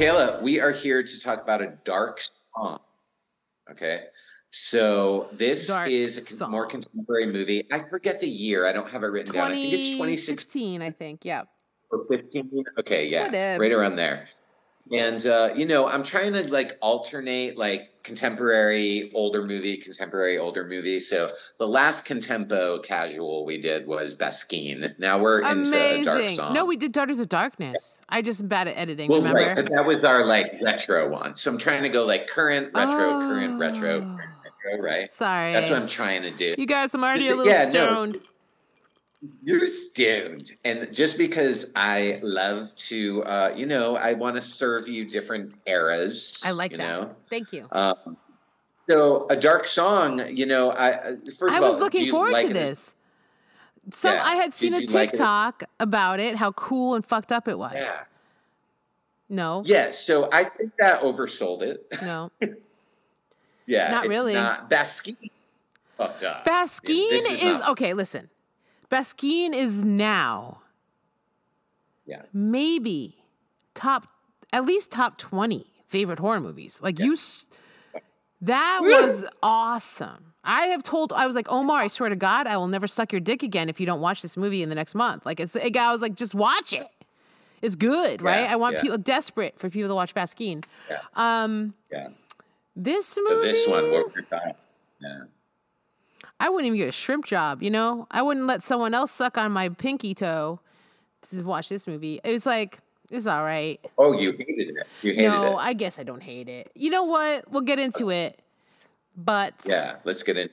Micaela, we are here to talk about a dark song. Okay. So this Dark is a more contemporary movie. I forget the year. I don't have it written down. I think it's 2016 2016, I think. Yeah. or 15. Okay, yeah. Right around there. And uh, you know, I'm trying to like alternate like contemporary older movie, contemporary older movie. So the last contempo casual we did was Baskin. Now we're into dark song. No, we did Daughters of Darkness. I just am bad at editing, well, remember? right, but that was our like retro one. So I'm trying to go like current, retro, current, retro, Oh. current, retro, right? Sorry. That's what I'm trying to do. You guys, I'm already a little yeah, no. You're stoned. And just because I love to, uh, you know, I want to serve you different eras. I like you that. Know? Thank you. Um, so a dark song, you know, I uh, first I of all, was looking forward like to as- this. So Yeah. I had seen a you like it? TikTok about it, how cool and fucked up it was. Yeah. No, Yeah. So I think that oversold it. no. yeah. Not it's really. Not Baskin fucked up. This is, is not- okay. Listen, Baskin is now Yeah. maybe top at least top twenty favorite horror movies. Like you, that was awesome. I have told I was like Omar, I swear to God, I will never suck your dick again if you don't watch this movie in the next month. Like it's, a guy was like, just watch it. It's good, right? Yeah, I want yeah. people desperate for people to watch Baskin. Yeah. Um, Yeah. this movie. So this one, were your thoughts? Yeah. I wouldn't even get a shrimp job, you know? I wouldn't let someone else suck on my pinky toe to watch this movie. It's like, it's all right. Oh, you hated it. You hated No, it. No, I guess I don't hate it. You know what? We'll get into uh, it. But Yeah. Let's get in.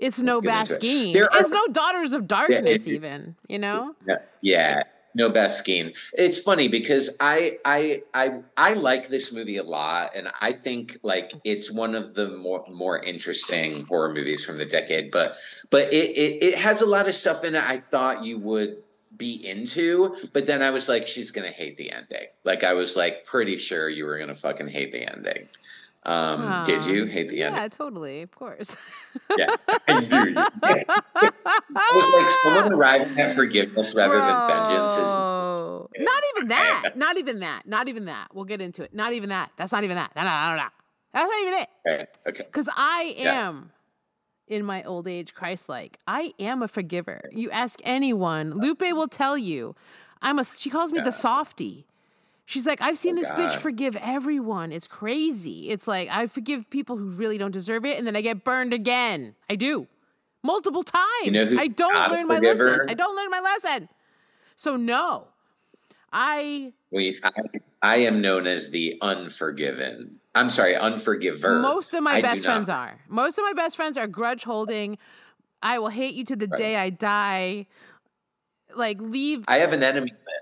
it's no Let's get into it. There are- It's no Daughters of Darkness, it- even, you know? Yeah, yeah, no best scheme. It's funny because I I I I like this movie a lot, and I think like it's one of the more more interesting horror movies from the decade. But but it it, it has a lot of stuff in it I thought you would be into, but then I was like, she's gonna hate the ending. Like I was like pretty sure you were gonna fucking hate the ending. Um, did you hate the end? Yeah, totally, of course. Yeah, I knew you. It was like someone arriving at forgiveness rather than vengeance is Bro. Not even that. Not even that. Not even that. We'll get into it. Not even that. That's not even that. No, no, no, no. That's not even it. okay. Okay. Because I Yeah. am, in my old age, Christ like. I am a forgiver. You ask anyone, Lupe will tell you. I'm a, she calls me Yeah. the softy. She's like, I've seen Oh, this bitch forgive everyone. It's crazy. It's like, I forgive people who really don't deserve it, and then I get burned again. I do. Multiple times. You know I don't learn my lesson. I don't learn my lesson. So, no. I We, I, I am known as the unforgiven. I'm sorry, unforgiver. Most of my I best friends not- are. Most of my best friends are grudge holding. I will hate you to the Right. day I die. Like leave. I have an enemy list.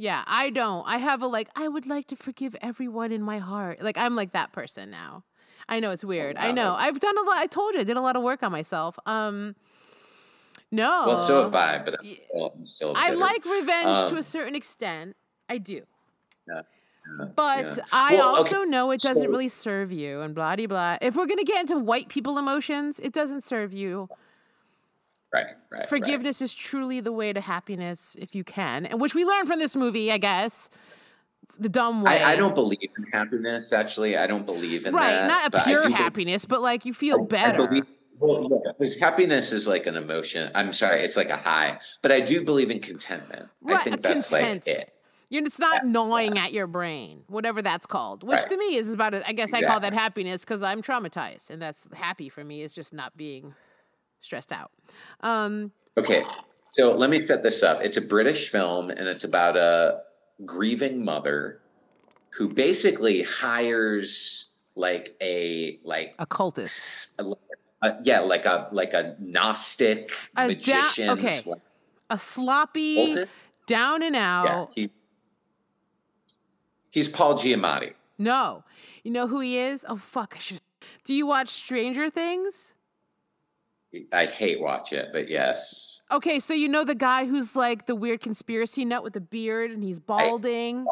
Yeah, I don't. I have a like. I would like to forgive everyone in my heart. Like I'm like that person now. I know it's weird. I wow. know. I've done a lot. I told you I did a lot of work on myself. Um. No. Well, so have I, but I'm still, I'm still I like revenge to Um, a certain extent. I do. Yeah, yeah, But yeah. I Well, okay, also know it doesn't so- really serve you and blah de blah. If we're gonna get into white people emotions, it doesn't serve you. Right, right. right. Forgiveness is truly the way to happiness if you can, and which we learned from this movie, I guess. The dumb way. I, I don't believe in happiness. Actually, I don't believe in right, that. not a pure do believe- happiness, but like you feel I- I better. believe- well, yeah, because happiness is like an emotion. I'm sorry, it's like a high. But I do believe in contentment. I Right, think that's like contentment. it. You know, it's not gnawing at your brain, whatever that's called. Which Right. to me is about. A, I guess I call that happiness because I'm traumatized, and that's happy for me. Is just not being stressed out. Um, Okay, so let me set this up. It's a British film, and it's about a grieving mother who basically hires like a like a cultist. uh, yeah, like a like a Gnostic A da- magician. okay. slash A sloppy, occultist. down and Yeah, out. he, he's Paul Giamatti. No. You know who he is? Oh fuck. I should... Do you watch Stranger Things? I hate watch it, but yes, Okay, so you know the guy who's like the weird conspiracy nut with the beard and he's balding?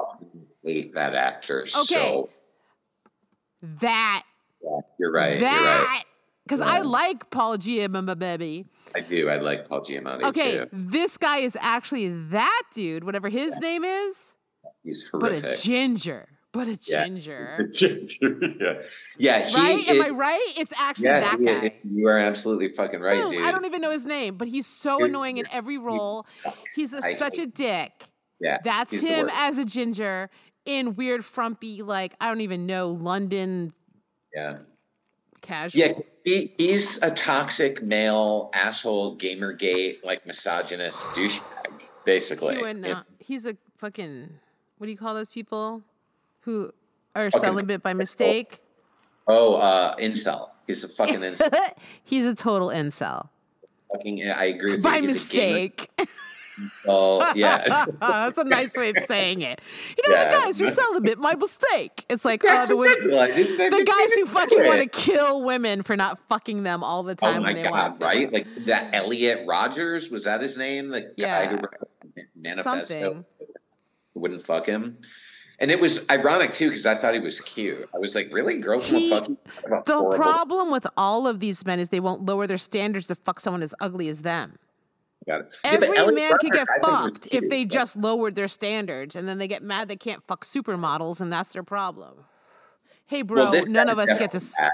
hate that actor. Okay. So that. yeah, you're right. That. right. Because I like Paul Giamatti. I do. I like Paul Giamatti Okay, too. this guy is actually that dude, whatever his name is, He's horrific. but a ginger. But a Yeah. ginger. yeah, yeah. He, right? Am I right? It's actually yeah, that he- guy. You are absolutely fucking right, dude. I don't even know his name, but he's so Dude, annoying in every He role. sucks. He's a, such a dick. yeah. That's him as a ginger in weird, frumpy, like I don't even know London Yeah. casual. Yeah, he, he's a toxic male asshole, gamergate, like misogynist douchebag, basically. He not- uh, he's a fucking what do you call those people who are Fucking- celibate by mistake? oh, uh, incel. He's a fucking incel. he's a total incel fucking, I agree with by you. Mistake. Oh, yeah. That's a nice way of saying it. You know, Yeah. the guys who celibate, my mistake. It's like oh, the, women, like the guys who fucking want to kill women for not fucking them all the time Oh my when they god! want to. Right? Like that Elliot Rogers was that his name? The guy who Manifesto Something. wouldn't fuck him. And it was ironic too because I thought he was cute. I was like, really, girls He- will fuck you? The horrible- problem with all of these men is they won't lower their standards to fuck someone as ugly as them. Got it. Every Elliot man could get I fucked if they just lowered their standards, and then they get mad they can't fuck supermodels, and that's their problem. Hey, bro, Well, none of us get to. that.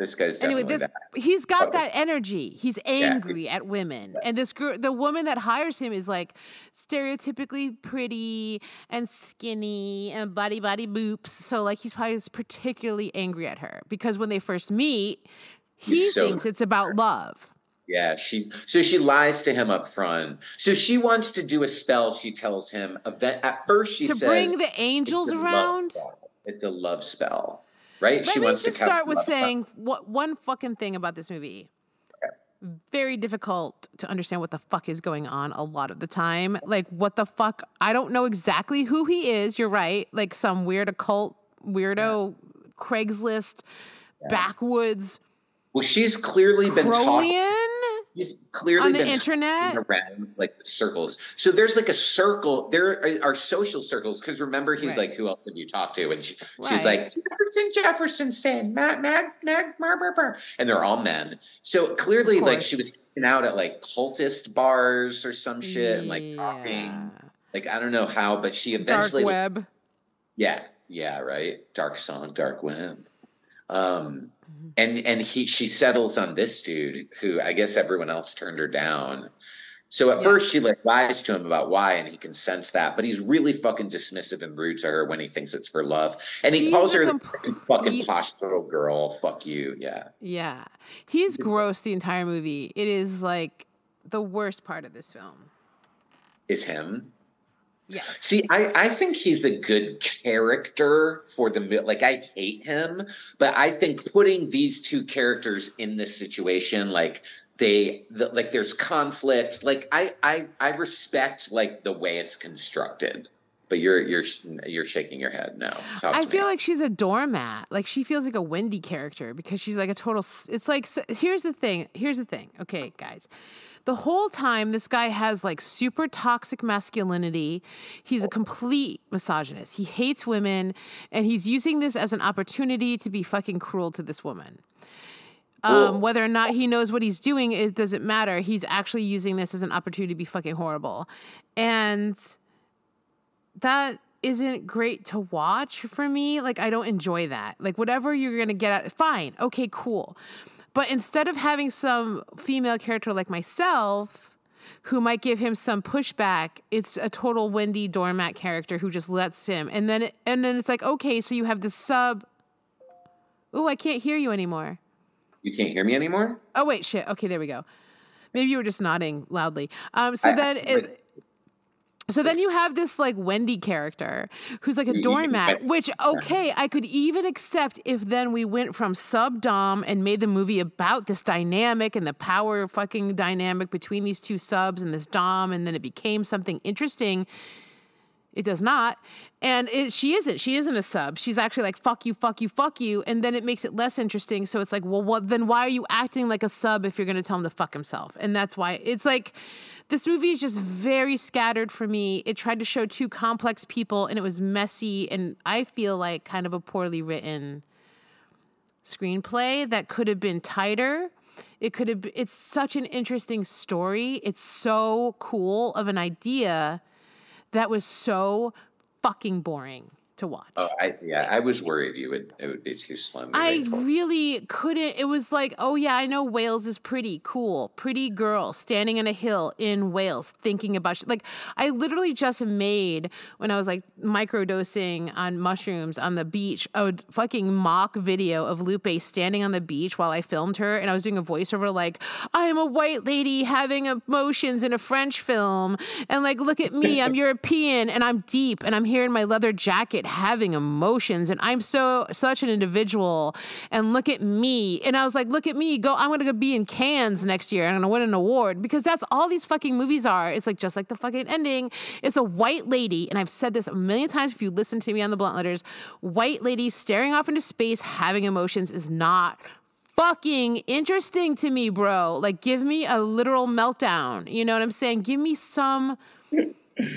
This guy's Anyway, this that. he's got that energy. He's angry at women, and this girl, the woman that hires him, is like stereotypically pretty and skinny and body body boops. So like he's probably particularly angry at her because when they first meet, he He's so thinks it's about love. Yeah, she so she lies to him up front. So she wants to do a spell. She tells him event at first. She to says bring the angels around. It's a love spell, right? Let she me wants just to start with saying what one fucking thing about this movie. Very difficult to understand what the fuck is going on a lot of the time. Like what the fuck? I don't know exactly who he is. You're right. Like some weird occult weirdo Craigslist backwoods Well, she's clearly been talking. She's clearly on the internet. around like circles. So there's like a circle. There are, are social circles because remember he's Right. like, "Who else have you talked to?" And she, she's like, "Jefferson, Jefferson, Stan, Mac, Mac, Mac, Mar, Mar, Mar," and they're all men. So clearly, like she was out at like cultist bars or some shit, and like talking. Like I don't know how, but she eventually Dark web. Yeah, yeah, right. Dark song, dark web. Um. And and he she settles on this dude who I guess everyone else turned her down. So at Yeah. first she like lies to him about why, and he can sense that, but he's really fucking dismissive and rude to her when he thinks it's for love, and he He's calls her the complete- fucking posh little girl. Fuck you, yeah. Yeah. He's gross the entire movie. It is like the worst part of this film. Is him. Yes. See, I, I think he's a good character for the like. I hate him, but I think putting these two characters in this situation, like they, the, like there's conflict. Like I, I, I respect like the way it's constructed. But you're you're you're shaking your head. No, I feel me. like she's a doormat. Like she feels like a Wendy character because she's like a total. It's like here's the thing. Here's the thing. Okay, guys. The whole time, this guy has like super toxic masculinity. He's a complete misogynist. He hates women, and he's using this as an opportunity to be fucking cruel to this woman. Um, whether or not he knows what he's doing, it doesn't matter. He's actually using this as an opportunity to be fucking horrible, and that isn't great to watch for me. Like, I don't enjoy that. Like, whatever you're gonna get at, fine, okay, cool. But instead of having some female character like myself, who might give him some pushback, it's a total Wendy doormat character who just lets him. And then, it, and then it's like, okay, so you have the sub. Oh, I can't hear you anymore. you can't hear me anymore. Oh wait, shit. Okay, there we go. Maybe you were just nodding loudly. Um, so I- then it. So then you have this like Wendy character who's like a doormat, which okay, I could even accept if then we went from sub dom and made the movie about this dynamic and the power fucking dynamic between these two subs and this dom, and then it became something interesting. It does not. And it, she isn't. She isn't a sub. She's actually like, fuck you, fuck you, fuck you. And then it makes it less interesting. So it's like, well, what, then why are you acting like a sub if you're going to tell him to fuck himself? And that's why it's like, this movie is just very scattered for me. It tried to show two complex people and it was messy. And I feel like kind of a poorly written screenplay that could have been tighter. It could have, it's such an interesting story. It's so cool of an idea that was so fucking boring to watch. Oh, I, yeah, I was worried you would it would be too slow. I really couldn't. It was like, oh yeah, I know Wales is pretty cool, pretty girl standing on a hill in Wales, thinking about sh- like I literally just made when I was like microdosing on mushrooms on the beach a fucking mock video of Lupe standing on the beach while I filmed her, and I was doing a voiceover like, I am a white lady having emotions in a French film, and like look at me, I'm European and I'm deep and I'm here in my leather jacket having emotions and I'm so such an individual and look at me and I was like look at me go I'm to go be in Cannes next year and I'm to win an award because that's all these fucking movies are it's like just like the fucking ending it's a white lady and I've said this a million times if you listen to me on the blunt letters white lady staring off into space having emotions is not fucking interesting to me, bro. Like, give me a literal meltdown. You know what I'm saying? Give me some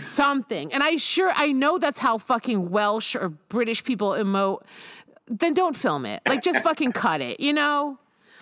something. And I sure I know that's how fucking Welsh or British people emote. Then don't film it. Like just fucking cut it, you know?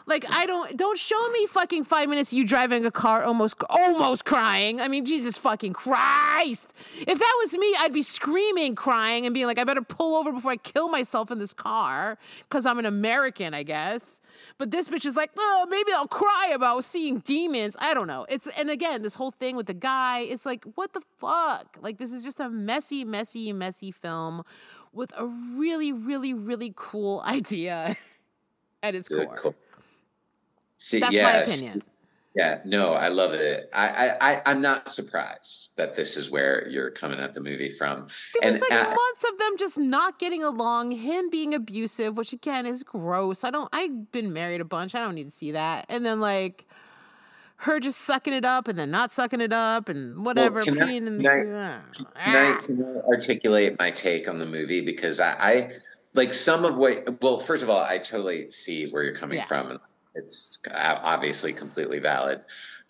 Like I don't don't show me fucking five minutes of you driving a car almost almost crying. I mean, Jesus fucking Christ. If that was me, I'd be screaming, crying, and being like, I better pull over before I kill myself in this car. Cause I'm an American, I guess. But this bitch is like, oh, maybe I'll cry about seeing demons. I don't know. It's and again, this whole thing with the guy, it's like, what the fuck? Like this is just a messy, messy, messy film with a really, really, really cool idea at its core. Cool. See, That's yes. my opinion. Yeah, no, I love it. I, I, I'm not surprised that this is where you're coming at the movie from. There and was like months of them just not getting along, him being abusive, which again is gross. I don't. I've been married a bunch. I don't need to see that. And then like her just sucking it up and then not sucking it up and whatever. Well, can, I, can, I, ah, can, I, ah. can, I, articulate my take on the movie because I, I like some of what. Well, first of all, I totally see where you're coming yeah. from it's obviously completely valid.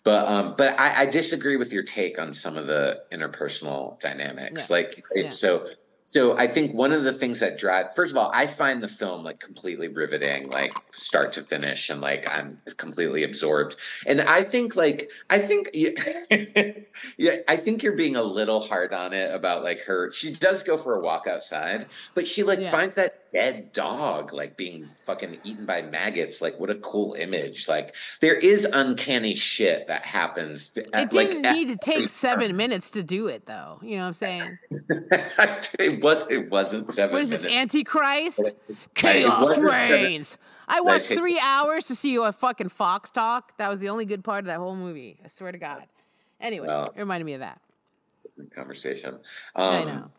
But um, but I, I, disagree with your take on some of the interpersonal dynamics. Yeah. Like yeah. so so I think one of the things that drive first of all, I find the film like completely riveting, like start to finish, and like I'm completely absorbed. And I think like I think yeah, I think you're being a little hard on it about like her. She does go for a walk outside, but she like yeah. finds that dead dog like being fucking eaten by maggots. Like what a cool image. Like there is uncanny shit that happens. It didn't like, need to take seven minutes to do it though. You know what I'm saying? it was it wasn't seven. What is minutes. this Antichrist? Chaos reigns. I watched three hours to see you a fucking fox talk. That was the only good part of that whole movie. I swear to God. Anyway, well, it reminded me of that. Conversation. Um, I know.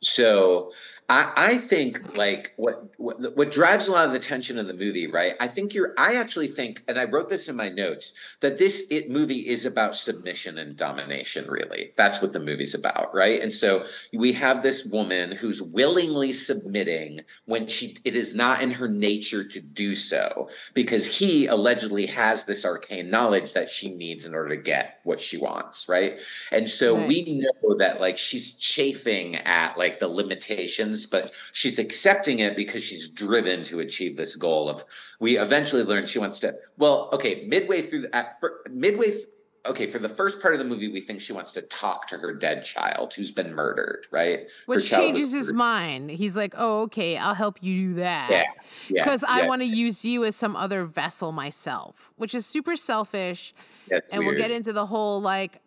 So I, I think like what, what what drives a lot of the tension of the movie, right? I think you're. I actually think, and I wrote this in my notes, that this it movie is about submission and domination. Really, that's what the movie's about, right? And so we have this woman who's willingly submitting when she it is not in her nature to do so because he allegedly has this arcane knowledge that she needs in order to get what she wants, right? And so right. we know that like she's chafing at like the limitations but she's accepting it because she's driven to achieve this goal of we eventually learn she wants to well okay midway through the, at, midway th- okay for the first part of the movie we think she wants to talk to her dead child who's been murdered right? Which changes his mind. He's like oh okay i'll help you do that. Because yeah, yeah, i yeah. want to use you as some other vessel myself which is super selfish. That's and weird. we'll get into the whole like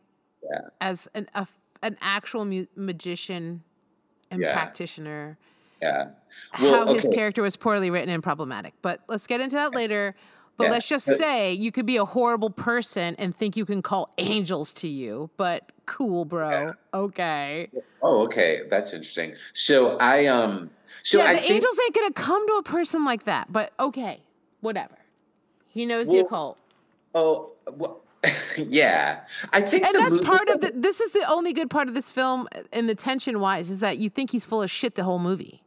as an a, an actual mu- magician and yeah. practitioner. Yeah. Well, how okay. his character was poorly written and problematic. But let's get into that later. But yeah. let's just say you could be a horrible person and think you can call angels to you. But cool, bro. Yeah. Okay. Oh, okay. That's interesting. So I um so yeah, I the think, angels ain't gonna come to a person like that. But okay, whatever. He knows well, the occult. Oh well yeah, I think, and that's part of the. This is the only good part of this film, uh, and the tension wise, is that you think he's full of shit the whole movie.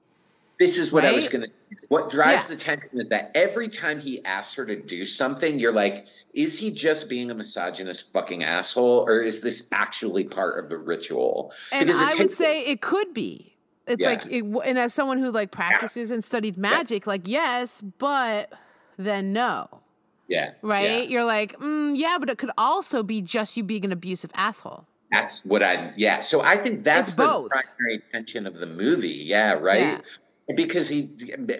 This is what right? I was gonna. What drives yeah. the tension is that every time he asks her to do something, you're like, is he just being a misogynist fucking asshole, or is this actually part of the ritual? And because I takes- would say it could be. It's yeah. like, it, and as someone who like practices yeah. and studied magic, like yes, but then no. Yeah. Right? Yeah. You're like, mm, yeah, but it could also be just you being an abusive asshole. That's what I yeah. So I think that's It's the both. primary tension of the movie. Yeah, right. Because he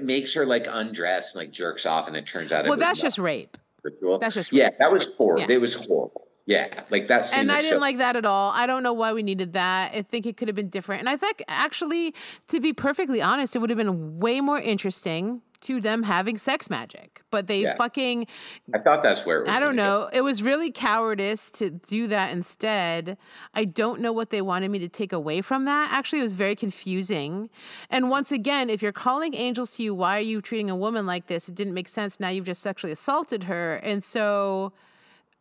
makes her like undress and like jerks off, and it turns out Well, that's just rape. ritual. That's just yeah. That was horrible. Yeah. It was horrible. Yeah, like that scene. and I didn't so- like that at all. I don't know why we needed that. I think it could have been different. And I think actually, to be perfectly honest, it would have been way more interesting to them having sex magic. But they Yeah. fucking I thought that's where it was. I don't gonna go. know. It was really cowardice to do that instead. I don't know what they wanted me to take away from that. Actually, it was very confusing. And once again, if you're calling angels to you, why are you treating a woman like this? It didn't make sense. Now you've just sexually assaulted her. And so,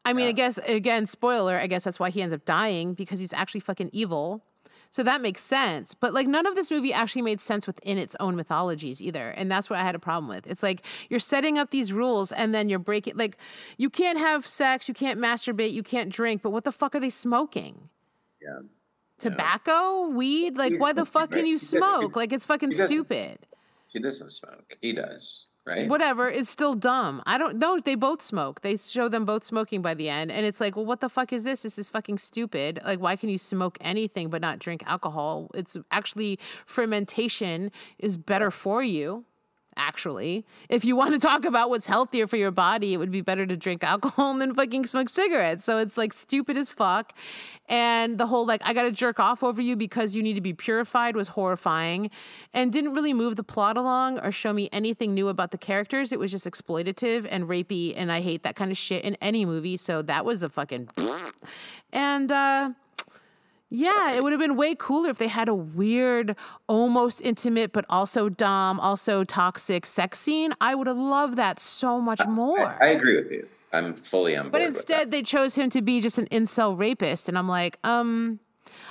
I mean, I guess, again, spoiler, I guess that's why he ends up dying because he's actually fucking evil. So that makes sense. But like none of this movie actually made sense within its own mythologies either. And that's what I had a problem with. It's like you're setting up these rules and then you're breaking like you can't have sex, you can't masturbate, you can't drink, but what the fuck are they smoking? Yeah. Tobacco, weed? Like why the fuck can you Right. He does- he- smoke? Like it's fucking stupid. She doesn't smoke. He does, right? Whatever, it's still dumb. I don't know. They both smoke. They show them both smoking by the end. And it's like, well, what the fuck is this? This is fucking stupid. Like, why can you smoke anything but not drink alcohol? It's actually fermentation is better for you. Actually, if you want to talk about what's healthier for your body, it would be better to drink alcohol than fucking smoke cigarettes. So it's like stupid as fuck. And the whole like, I got to jerk off over you because you need to be purified was horrifying and didn't really move the plot along or show me anything new about the characters. It was just exploitative and rapey. And I hate that kind of shit in any movie. So that was a fucking. And, uh, yeah, it would have been way cooler if they had a weird, almost intimate, but also dumb, also toxic sex scene. I would have loved that so much more. I, I agree with you. I'm fully on board. But instead, they chose him to be just an incel rapist. And I'm like, um,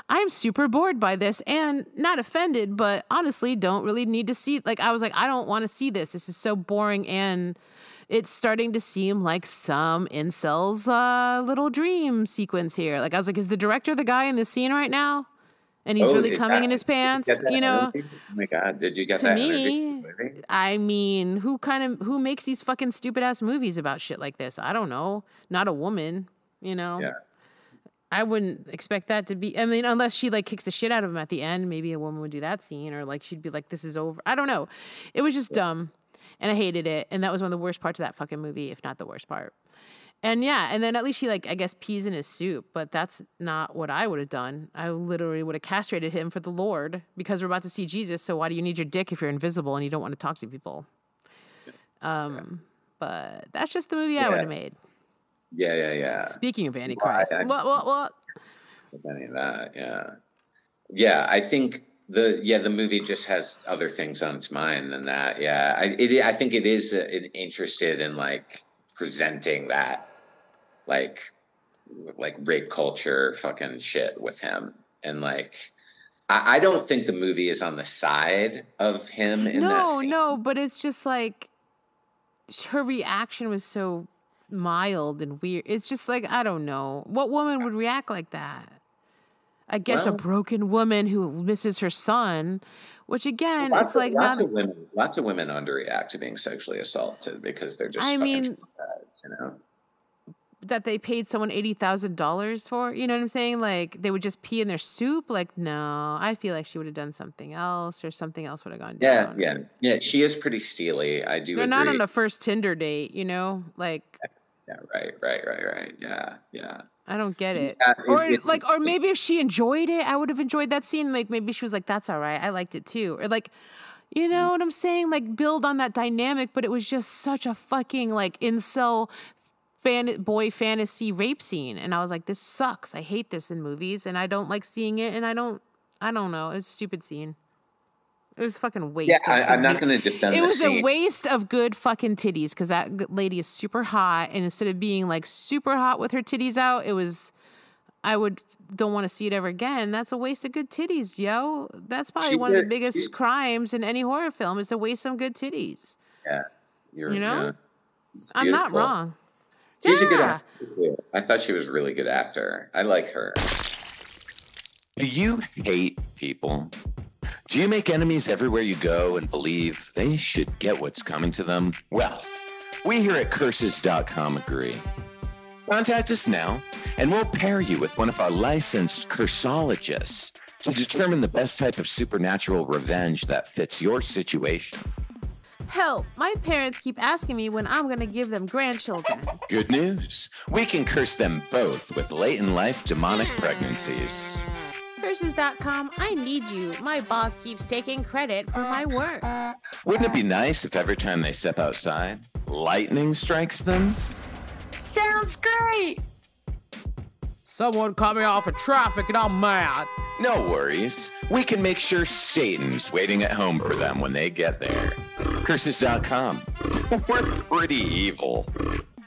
I'm super bored by this and not offended, but honestly, don't really need to see. Like, I was like, I don't want to see this. This is so boring. And it's starting to seem like some incels' uh, little dream sequence here. Like, I was like, is the director the guy in this scene right now? And he's Oh, really coming that- in his did you pants, you know? energy? Oh my god! Did you get To that me, energy? from the movie? I mean, who kind of who makes these fucking stupid ass movies about shit like this? I don't know. Not a woman, you know. Yeah. I wouldn't expect that to be. I mean, unless she like kicks the shit out of him at the end, maybe a woman would do that scene, or like she'd be like, "This is over." I don't know. It was just dumb, and I hated it, and that was one of the worst parts of that fucking movie, if not the worst part. And yeah, and then at least he like I guess pees in his soup, but that's not what I would have done. I literally would have castrated him for the Lord because we're about to see Jesus. So why do you need your dick if you're invisible and you don't want to talk to people? Um, but that's just the movie I would have made. Yeah, yeah, yeah. Speaking of Antichrist, I- what what what? With any of that, yeah, yeah. I think the yeah the movie just has other things on its mind than that. Yeah, I it, I think it is uh, interested in like presenting that like like rape culture fucking shit with him and like. I I don't think the movie is on the side of him in No, no, but it's just like her reaction was so mild and weird. It's just like I don't know what woman would react like that. I guess a broken woman who misses her son, which again, it's of- like lots not. of women. Lots of women underreact to being sexually assaulted because they're just. I mean- you know. that they paid someone eighty thousand dollars for. You know what I'm saying? Like they would just pee in their soup. Like no, I feel like she would have done something else, or something else would have gone Yeah, down. Yeah, yeah, yeah. She is pretty steely. I do. They're agree. not on the first Tinder date, you know. Like Yeah, right, right, right, right. Yeah, yeah. I don't get it. Yeah, or it's- like, or maybe if she enjoyed it, I would have enjoyed that scene. Like maybe she was like, "That's all right, I liked it too." Or like, you mm-hmm. know what I'm saying? Like build on that dynamic. But it was just such a fucking like incel fan boy fantasy rape scene, and I was like, "This sucks. I hate this in movies, and I don't like seeing it, and I don't, I don't know. It was a stupid scene. It was fucking waste. Yeah, I, I'm not going to defend it was scene. a waste of good fucking titties because that lady is super hot, and instead of being like super hot with her titties out, it was. I would don't want to see it ever again. That's a waste of good titties, yo. That's probably She one of the biggest she- crimes in any horror film is to waste some good titties. yeah, you're, you know? yeah. I'm not wrong. She's a good actor. too. I thought she was a really good actor. I like her. Do you hate people? Do you make enemies everywhere you go and believe they should get what's coming to them? Well, we here at curses.com agree. Contact us now, and we'll pair you with one of our licensed cursologists to determine the best type of supernatural revenge that fits your situation. Hell, my parents keep asking me when I'm gonna give them grandchildren. Good news. We can curse them both with late in life demonic pregnancies. Curses.com, I need you. My boss keeps taking credit for my work. Wouldn't it be nice if every time they step outside, lightning strikes them? Sounds great. Someone cut me off of traffic and I'm mad. No worries. We can make sure Satan's waiting at home for them when they get there. Curses.com. We're pretty evil.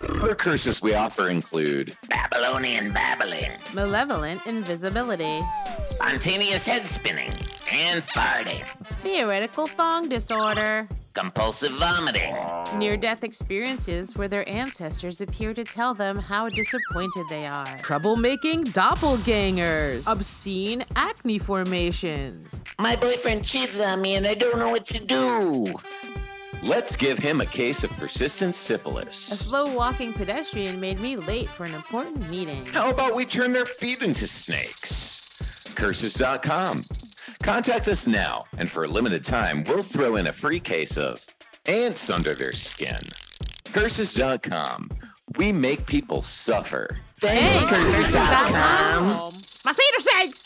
Other curses we offer include Babylonian babbling, Malevolent invisibility. spontaneous head spinning, and farting, Theoretical thong disorder. compulsive vomiting, Near death experiences where their ancestors appear to tell them how disappointed they are. Troublemaking doppelgangers. Obscene acne formations. My boyfriend cheated on me and I don't know what to do. Let's give him a case of persistent syphilis. A slow walking pedestrian made me late for an important meeting. How about we turn their feet into snakes? Curses.com. Contact us now, and for a limited time, we'll throw in a free case of ants under their skin. Curses.com. We make people suffer. Thanks, Curses.com. My feet are snakes!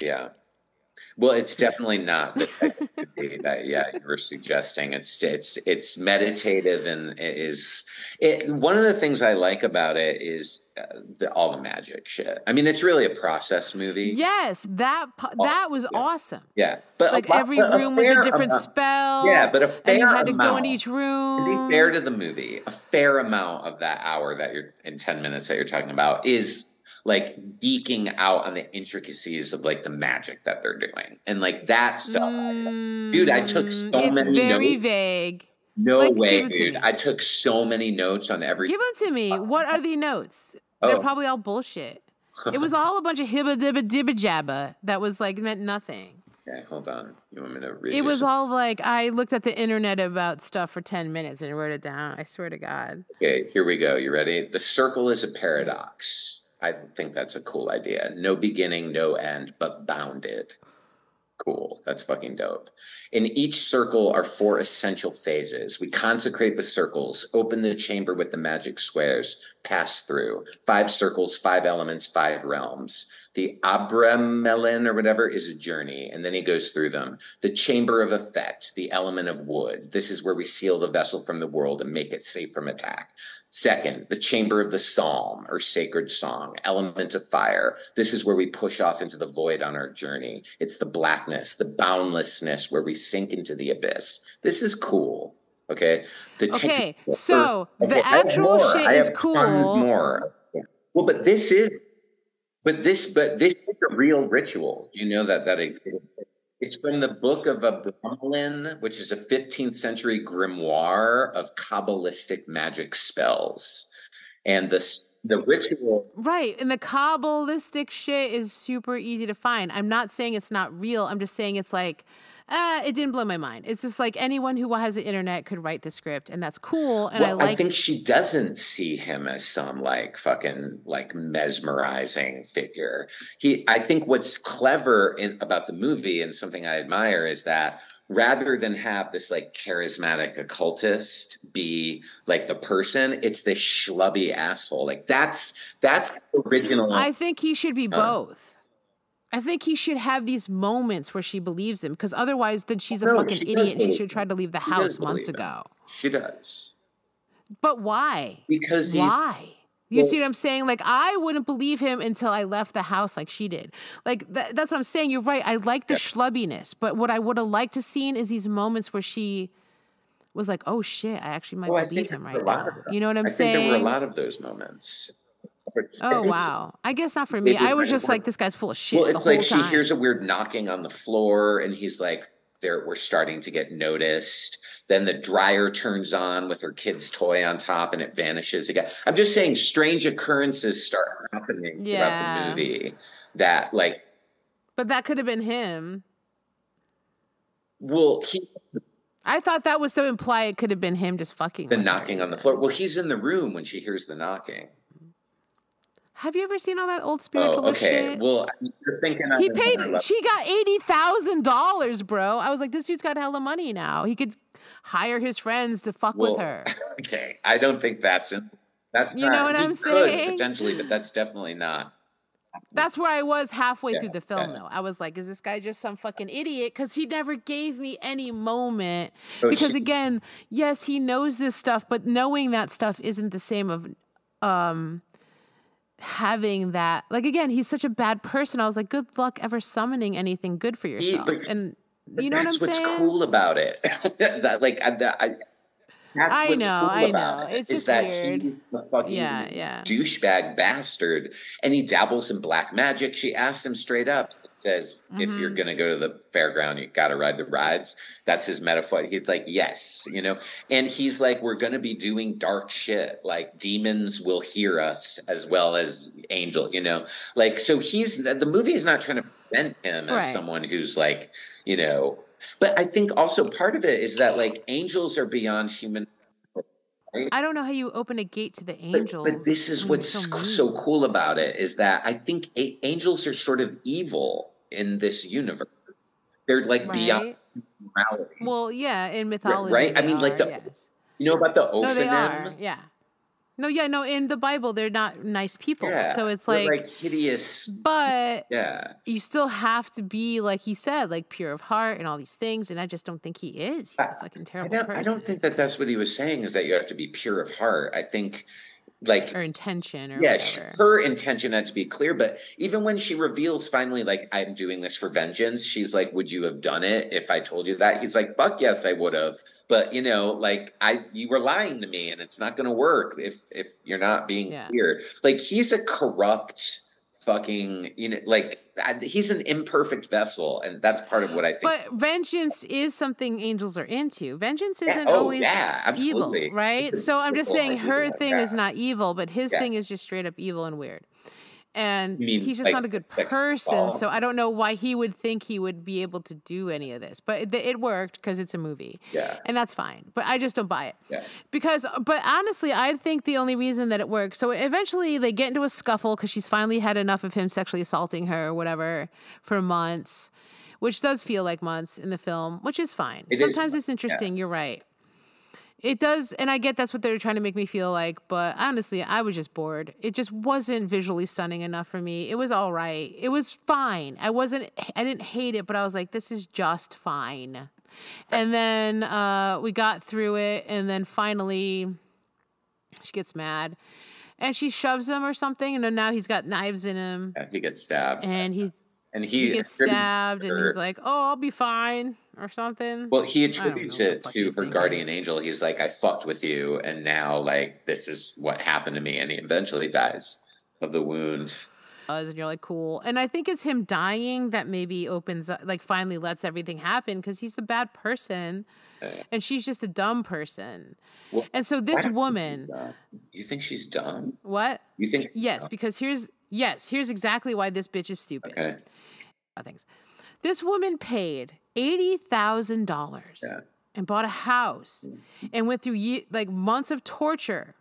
Yeah. Well, it's definitely not the type of that yeah you were suggesting. It's it's it's meditative and it is it. One of the things I like about it is uh, the, all the magic shit. I mean, it's really a process movie. Yes, that that was yeah. awesome. Yeah, but Like lot- every but room was a different amount- spell. Yeah, but a fair and you had to amount, go in each To room. be fair to the movie, a fair amount of that hour that you're in 10 minutes that you're talking about is like geeking out on the intricacies of like the magic that they're doing. And like that stuff. Dude, I took so Mm, it's many very notes. vague. No like, way, give it to dude. I took so many notes on every Give them to me. What are the notes? They're Oh. probably all bullshit. It was all a bunch of hibba dibba dibba jabba that was like meant nothing. Okay, hold on. You want me to read It was some- all like I looked at the internet about stuff for 10 minutes and wrote it down. I swear to God. Okay, here we go. You ready? The circle is a paradox. I think that's a cool idea. No beginning, no end, but bounded. Cool. That's fucking dope. In each circle are four essential phases. We consecrate the circles, open the chamber with the magic squares, pass through. Five circles, five elements, five realms. The Abramelin or whatever is a journey, and then he goes through them. The chamber of effect, the element of wood. This is where we seal the vessel from the world and make it safe from attack. Second, the chamber of the psalm or sacred song, element of fire. This is where we push off into the void on our journey. It's the blackness, the boundlessness where we sink into the abyss. This is cool. Okay. The Okay, so the Okay, actual shit is cool. More. Well, but this is, but this, but this is a real ritual. You know that that it, it's from the book of Abramelin, which is a 15th century grimoire of kabbalistic magic spells, and the the ritual. Right. And the Kabbalistic shit is super easy to find. I'm not saying it's not real. I'm just saying it's like, uh, it didn't blow my mind. It's just like anyone who has the internet could write the script, and that's cool. And I well, I, like think she doesn't see him as some like fucking like mesmerizing figure. He, I think what's clever in, about the movie and something I admire is that rather than have this like charismatic occultist be like the person, it's this schlubby asshole. Like that's that's original. I think he should be Uh. both. I think he should have these moments where she believes him, because otherwise, then she's a No, fucking she idiot. She should have tried to leave the She house months him. ago. she does But why? because he. Why? You Well- see what I'm saying? Like I wouldn't believe him until I left the house like she did. Like tha- that's what I'm saying. You're right. I like the schlubbiness, but what I would have liked to seen is these moments where she was like, "Oh shit, I actually might I believe him right a now." You know what I'm I saying? think there were a lot of those moments. Oh wow. I guess not for me. I was just like, this guy's full of shit. Well, the it's like whole she time. hears a weird knocking on the floor, and he's like, "There, we're starting to get noticed." Then the dryer turns on with her kid's toy on top, and it vanishes again. I'm just saying, strange occurrences start happening Yeah. throughout the movie. That, like, But that could have been him. well, he I thought that was so imply it could have been him just fucking. The with her. knocking on the floor. Well, he's in the room when she hears the knocking. Have you ever seen all that old spiritual Oh, okay. shit? Well, you're thinking he paid. She got eighty thousand dollars, bro. I was like, this dude's got hella money now. He could hire his friends to fuck Well, with her. Okay, I don't think that's in, that's You know what he I'm could saying? potentially, but that's definitely not. That's where I was halfway Yeah, through the film, yeah. though. I was like, is this guy just some fucking idiot? Because he never gave me any moment. So because she- again, yes, he knows this stuff, but knowing that stuff isn't the same of um having that. Like again, he's such a bad person. I was like, good luck ever summoning anything good for yourself. but- and you know what I'm that's what's saying? cool about it. that, like, I, that- I, that's I what's know, cool I about know. it, It's is just that weird. he's the fucking Yeah, yeah. douchebag bastard, and he dabbles in black magic. She asks him straight up. Says, if you're Mhm. gonna go to the fairground, you gotta ride the rides. That's his metaphor. He's like, yes, you know, and he's like, we're gonna be doing dark shit. Like demons will hear us as well as angel, you know, like so. He's the movie is not trying to present him as Right. someone who's like, you know, but I think also part of it is that like angels are beyond human. I don't know how you open a gate to the But- angels. But, this is what's so, so cool about it is that I think a- angels are sort of evil in this universe. They're like beyond morality. Well, yeah, in mythology, right? I mean, like the- yes. you know about the No, they are. Yeah. No, yeah, no. In the Bible, they're not nice people. Yeah, so it's like, like hideous. but Yeah, you still have to be like he said, like pure of heart and all these things. And I just don't think he is. He's a fucking I terrible don't. person. I don't think that that's what he was saying. Is that you have to be pure of heart? I think, like, her intention or yeah, whatever. her intention had to be clear. But even when she reveals finally, like, I'm doing this for vengeance, she's like, Would you have done it if I told you that? He's like, Fuck yes, I would have. But you know, like, I you were lying to me, and it's not going to work if if you're not being Yeah. clear. Like, he's a corrupt fucking you know like he's an imperfect vessel and that's part of what i think But vengeance is something angels are into. Vengeance isn't oh, always yeah, evil, right? So I'm just saying her thing is not evil, but his Yeah. thing is just straight up evil and weird. And he's just like, not a good person, so? I don't know why he would think he would be able to do any of this. But it, it worked because it's a movie, yeah and that's fine. But I just don't buy it yeah because, but honestly, I think the only reason that it works. So eventually, they get into a scuffle because she's finally had enough of him sexually assaulting her or whatever for months, which does feel like months in the film, which is fine. It is Sometimes months, it's interesting. You're right. It does, and I get that's what they're trying to make me feel like, but honestly, I was just bored. It just wasn't visually stunning enough for me. It was all right. It was fine. I wasn't, I didn't hate it, but I was like, this is just fine. And then uh, we got through it, and then finally, she gets mad, and she shoves him or something, and then now he's got knives in him, Yeah, he gets stabbed and he and he, he gets stabbed, and he's like, "Oh, I'll be fine," or something. well he attributes it to her thinking. guardian angel he's like i fucked with you and now like this is what happened to me and he eventually dies of the wound and you're like, cool. And I think it's him dying that maybe opens up, like, finally lets everything happen because he's the bad person, Yeah. and she's just a dumb person. Well, And so this don't think woman, you think she's dumb what? you think Yes, because here's yes, here's exactly why this bitch is stupid. okay Uh, Things. This woman paid eighty thousand dollars Yeah. and bought a house and went through ye- like months of torture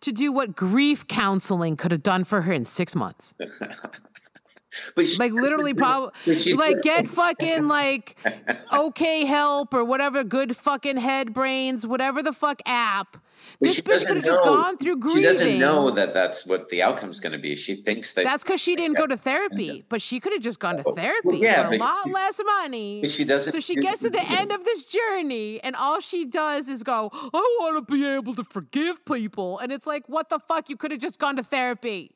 to do what grief counseling could have done for her in six months. she, Like literally, probably like get fucking like okay help or whatever good fucking head brains whatever the fuck app. But This bitch could have just gone through grieving. she doesn't know that that's what the outcome's going to be she thinks that That's because she didn't go to therapy, but she could have just gone to oh, Well, therapy yeah, for a lot less money. she doesn't So she gets to the end of this journey, and all she does is go, I want to be able to forgive people. And it's like, what the fuck? You could have just gone to therapy.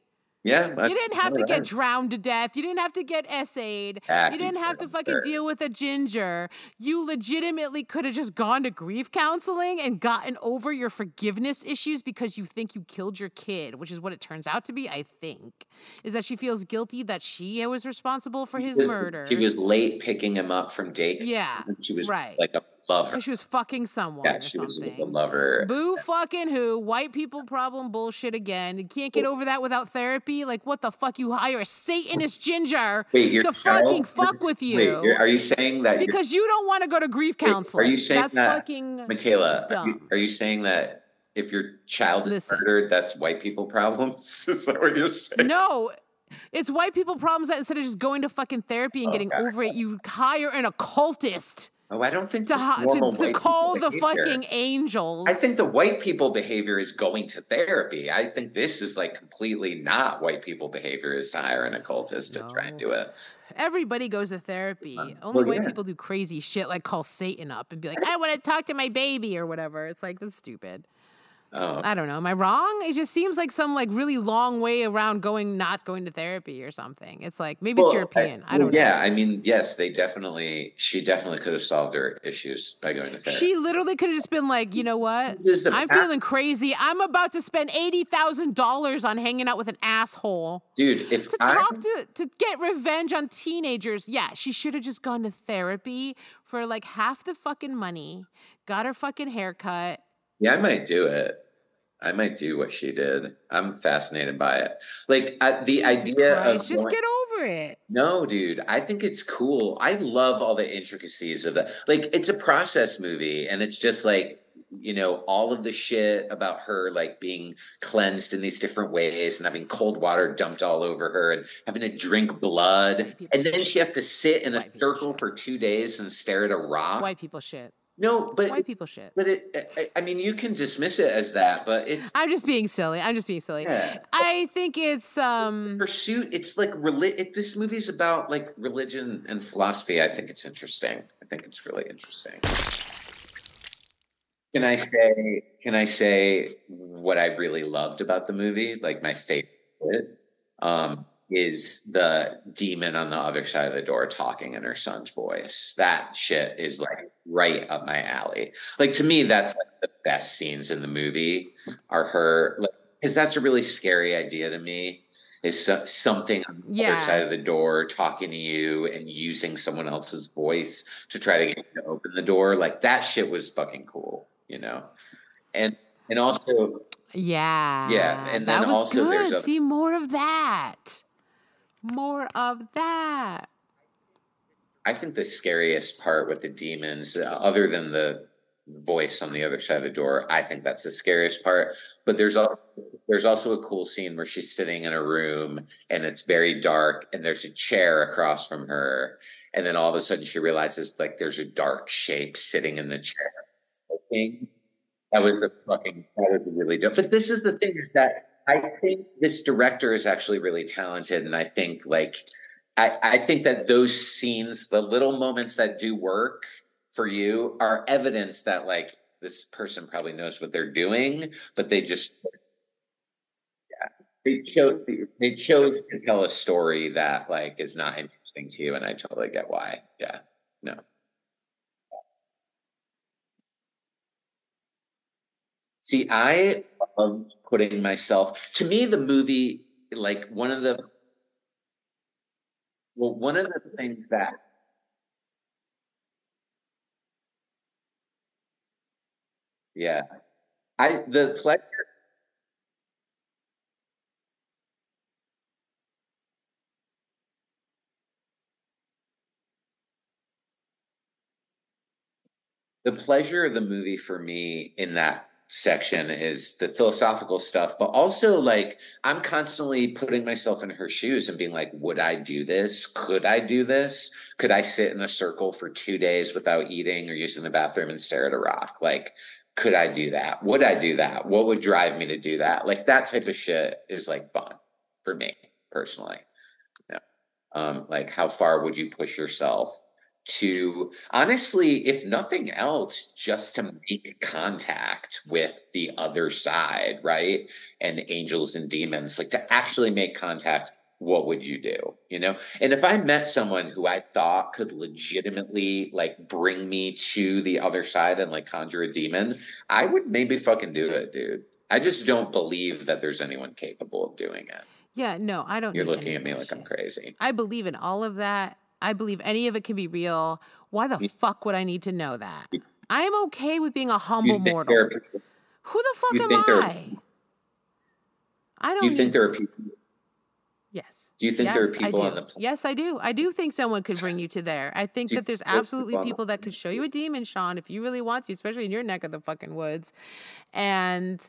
Yeah You didn't have to get drowned to death. You didn't have to get essayed. Ah, You didn't have to fucking there. deal with a ginger. You legitimately could have just gone to grief counseling and gotten over your forgiveness issues because you think you killed your kid, which is what it turns out to be, I think. Is that she feels guilty that she was responsible for his murder. She was late picking him up from daycare. Yeah, she was right. like a love her. She was fucking someone Yeah, she was with a lover. Boo fucking who? White people problem bullshit again. You can't get over that without therapy. Like what the fuck? You hire a Satanist ginger Wait, to child- fucking fuck with Wait, you you're- are you saying that because you don't want to go to grief Wait, are you saying That's that- fucking Micaela, are you, are you saying that if your child is Listen. murdered, that's white people problems? is that what you're saying? no. It's white people problems that instead of just going to fucking therapy and getting Okay. over it, you hire an occultist Oh, I don't think to normal to, to call the behavior. fucking angels. I think the white people behavior is going to therapy. I think this is like completely not white people behavior is to hire an occultist to try and do it. Everybody goes to therapy. Only Uh, well, white yeah. people do crazy shit like call Satan up and be like, I want to talk to my baby or whatever. It's like, that's stupid. Oh, I don't know. Am I wrong? It just seems like some like really long way around going, not going to therapy or something. It's like, maybe Well, it's European. I, well, don't know. Yeah, I mean, yes, they definitely. She definitely could have solved her issues by going to therapy. She literally could have just been like, you know what? This is a I'm feeling crazy. I'm about to spend eighty thousand dollars on hanging out with an asshole. Dude, if to I, talk to to get revenge on teenagers. Yeah, she should have just gone to therapy for like half the fucking money, got her fucking haircut. yeah, I might do it. I might do what she did. I'm fascinated by it. Like uh, the Jesus idea Christ, of just going- get over it. No, dude, I think it's cool. I love all the intricacies of that. Like, it's a process movie, and it's just like, you know, all of the shit about her like being cleansed in these different ways and having cold water dumped all over her and having to drink blood. And then she has to sit in a White circle for two days and stare at a rock. White people shit. No, but White people shit. But it, I, I mean, you can dismiss it as that, but it's I'm just being silly. I'm just being silly. yeah. I think it's um pursuit it's like reli- it, this movie's about like religion and philosophy i think it's interesting i think it's really interesting can i say can i say what i really loved about the movie like my favorite um is the demon on the other side of the door talking in her son's voice that shit is like right up my alley like to me that's like the best scenes in the movie are her like because that's a really scary idea to me is so, something on the Yeah. other side of the door talking to you and using someone else's voice to try to get you to open the door like that shit was fucking cool you know and and also yeah. Yeah. And that then was also good. there's a- See more of that. More of that. I think the scariest part with the demons, other than the voice on the other side of the door, I think that's the scariest part. But there's also there's also a cool scene where she's sitting in a room and it's very dark and there's a chair across from her, and then all of a sudden she realizes like there's a dark shape sitting in the chair. That was the fucking that was really dope. But this is the thing is that I think this director is actually really talented, and I think like I, I think that those scenes, the little moments that do work for you, are evidence that like this person probably knows what they're doing, but they just yeah they chose they chose to tell a story that like is not interesting to you, and I totally get why. Yeah, no. See, I love putting myself. To me, the movie, like one of the well, one of the things that yeah, I the pleasure. The pleasure of the movie for me in that section is the philosophical stuff, but also like I'm constantly putting myself in her shoes and being like, would I do this? Could I do this? Could I sit in a circle for two days without eating or using the bathroom and stare at a rock? Like, could I do that? Would I do that? What would drive me to do that? Like that type of shit is like fun for me personally. Yeah. Um, like how far would you push yourself to honestly, if nothing else, just to make contact with the other side, right? And angels and demons, like to actually make contact, what would you do? You know? And if I met someone who I thought could legitimately like bring me to the other side and like conjure a demon, I would maybe fucking do it, dude. I just don't believe that there's anyone capable of doing it. Yeah, no, I don't. You're looking at me like I'm crazy. I believe in all of that. I believe any of it can be real. Why the mm. fuck would I need to know that? I am okay with being a humble mortal. are Who the fuck am think there are- I? I don't do you think need- there are people? Yes. Do you think there are people on the pl- Yes, I do. I do think someone could bring you to there. I think that there's think absolutely people people that could show you a demon, Sean, if you really want to, especially in your neck of the fucking woods. And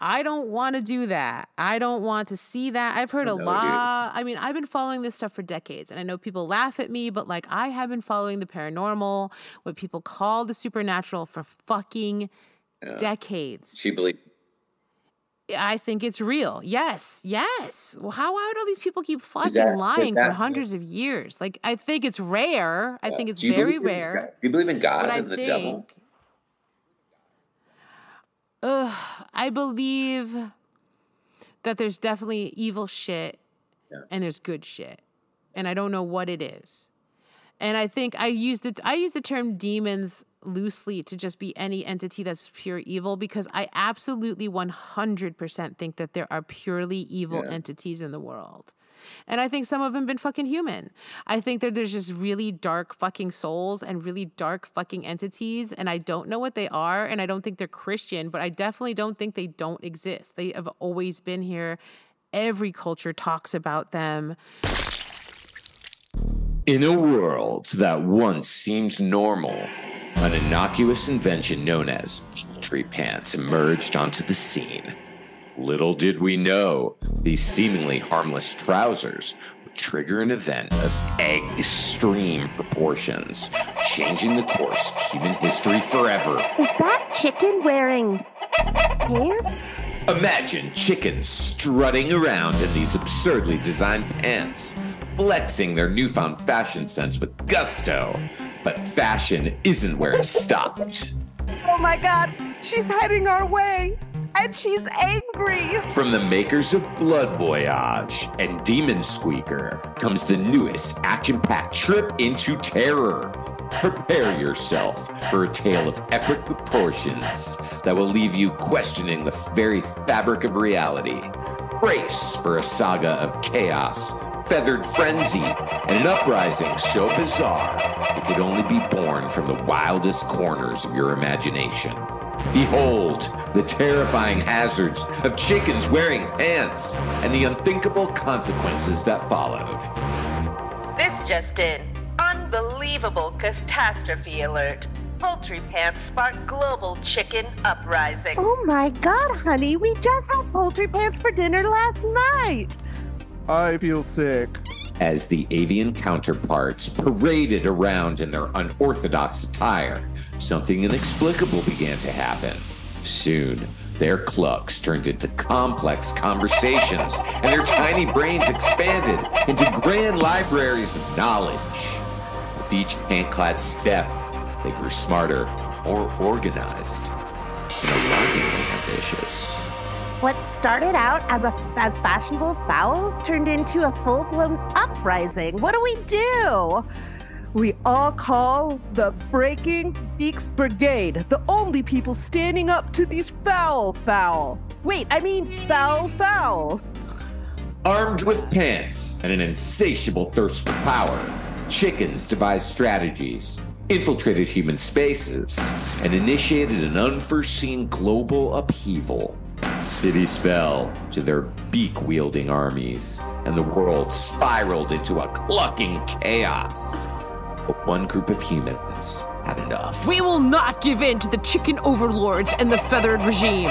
I don't want to do that. I don't want to see that. I've heard a No, dude. lot. I mean, I've been following this stuff for decades, and I know people laugh at me, but like I have been following the paranormal, what people call the supernatural, for fucking Yeah. decades. She believes. I think it's real. Yes, yes. Well, how would all these people keep fucking lying for hundreds of years? Like, I think it's rare. I think it's very rare. Do you believe in God and the think, devil? Ugh, I believe that there's definitely evil shit Yeah. and there's good shit, and I don't know what it is. And I think I use the I use the term demons loosely to just be any entity that's pure evil because I absolutely 100% think that there are purely evil Yeah. entities in the world. And I think some of them been fucking human. I think that there's just really dark fucking souls and really dark fucking entities. And I don't know what they are. And I don't think they're Christian, but I definitely don't think they don't exist. They have always been here. Every culture talks about them. In a world that once seemed normal, an innocuous invention known as poultry pants emerged onto the scene. Little did we know these seemingly harmless trousers would trigger an event of extreme proportions, changing the course of human history forever. Is that chicken wearing pants? Imagine chickens strutting around in these absurdly designed pants, flexing their newfound fashion sense with gusto. But fashion isn't where it stopped. Oh my god, she's heading our way! And she's angry! From the makers of Blood Voyage and Demon Squeaker comes the newest action packed trip into terror. Prepare yourself for a tale of epic proportions that will leave you questioning the very fabric of reality. Brace for a saga of chaos, feathered frenzy, and an uprising so bizarre it could only be born from the wildest corners of your imagination. Behold the terrifying hazards of chickens wearing pants and the unthinkable consequences that followed. This just in. Unbelievable catastrophe alert. Poultry pants spark global chicken uprising. Oh my god, honey, we just had poultry pants for dinner last night! I feel sick. As the avian counterparts paraded around in their unorthodox attire, something inexplicable began to happen. Soon, their clucks turned into complex conversations, and their tiny brains expanded into grand libraries of knowledge. With each pant clad step, they grew smarter, more organized, and alarmingly ambitious. What started out as a as fashionable fouls turned into a full-blown uprising. What do we do? We all call the Breaking Beaks Brigade, the only people standing up to these foul foul. Wait, I mean foul foul. Armed with pants and an insatiable thirst for power, chickens devised strategies, infiltrated human spaces, and initiated an unforeseen global upheaval. Cities fell to their beak wielding armies, and the world spiraled into a clucking chaos. But one group of humans had enough. We will not give in to the chicken overlords and the feathered regime.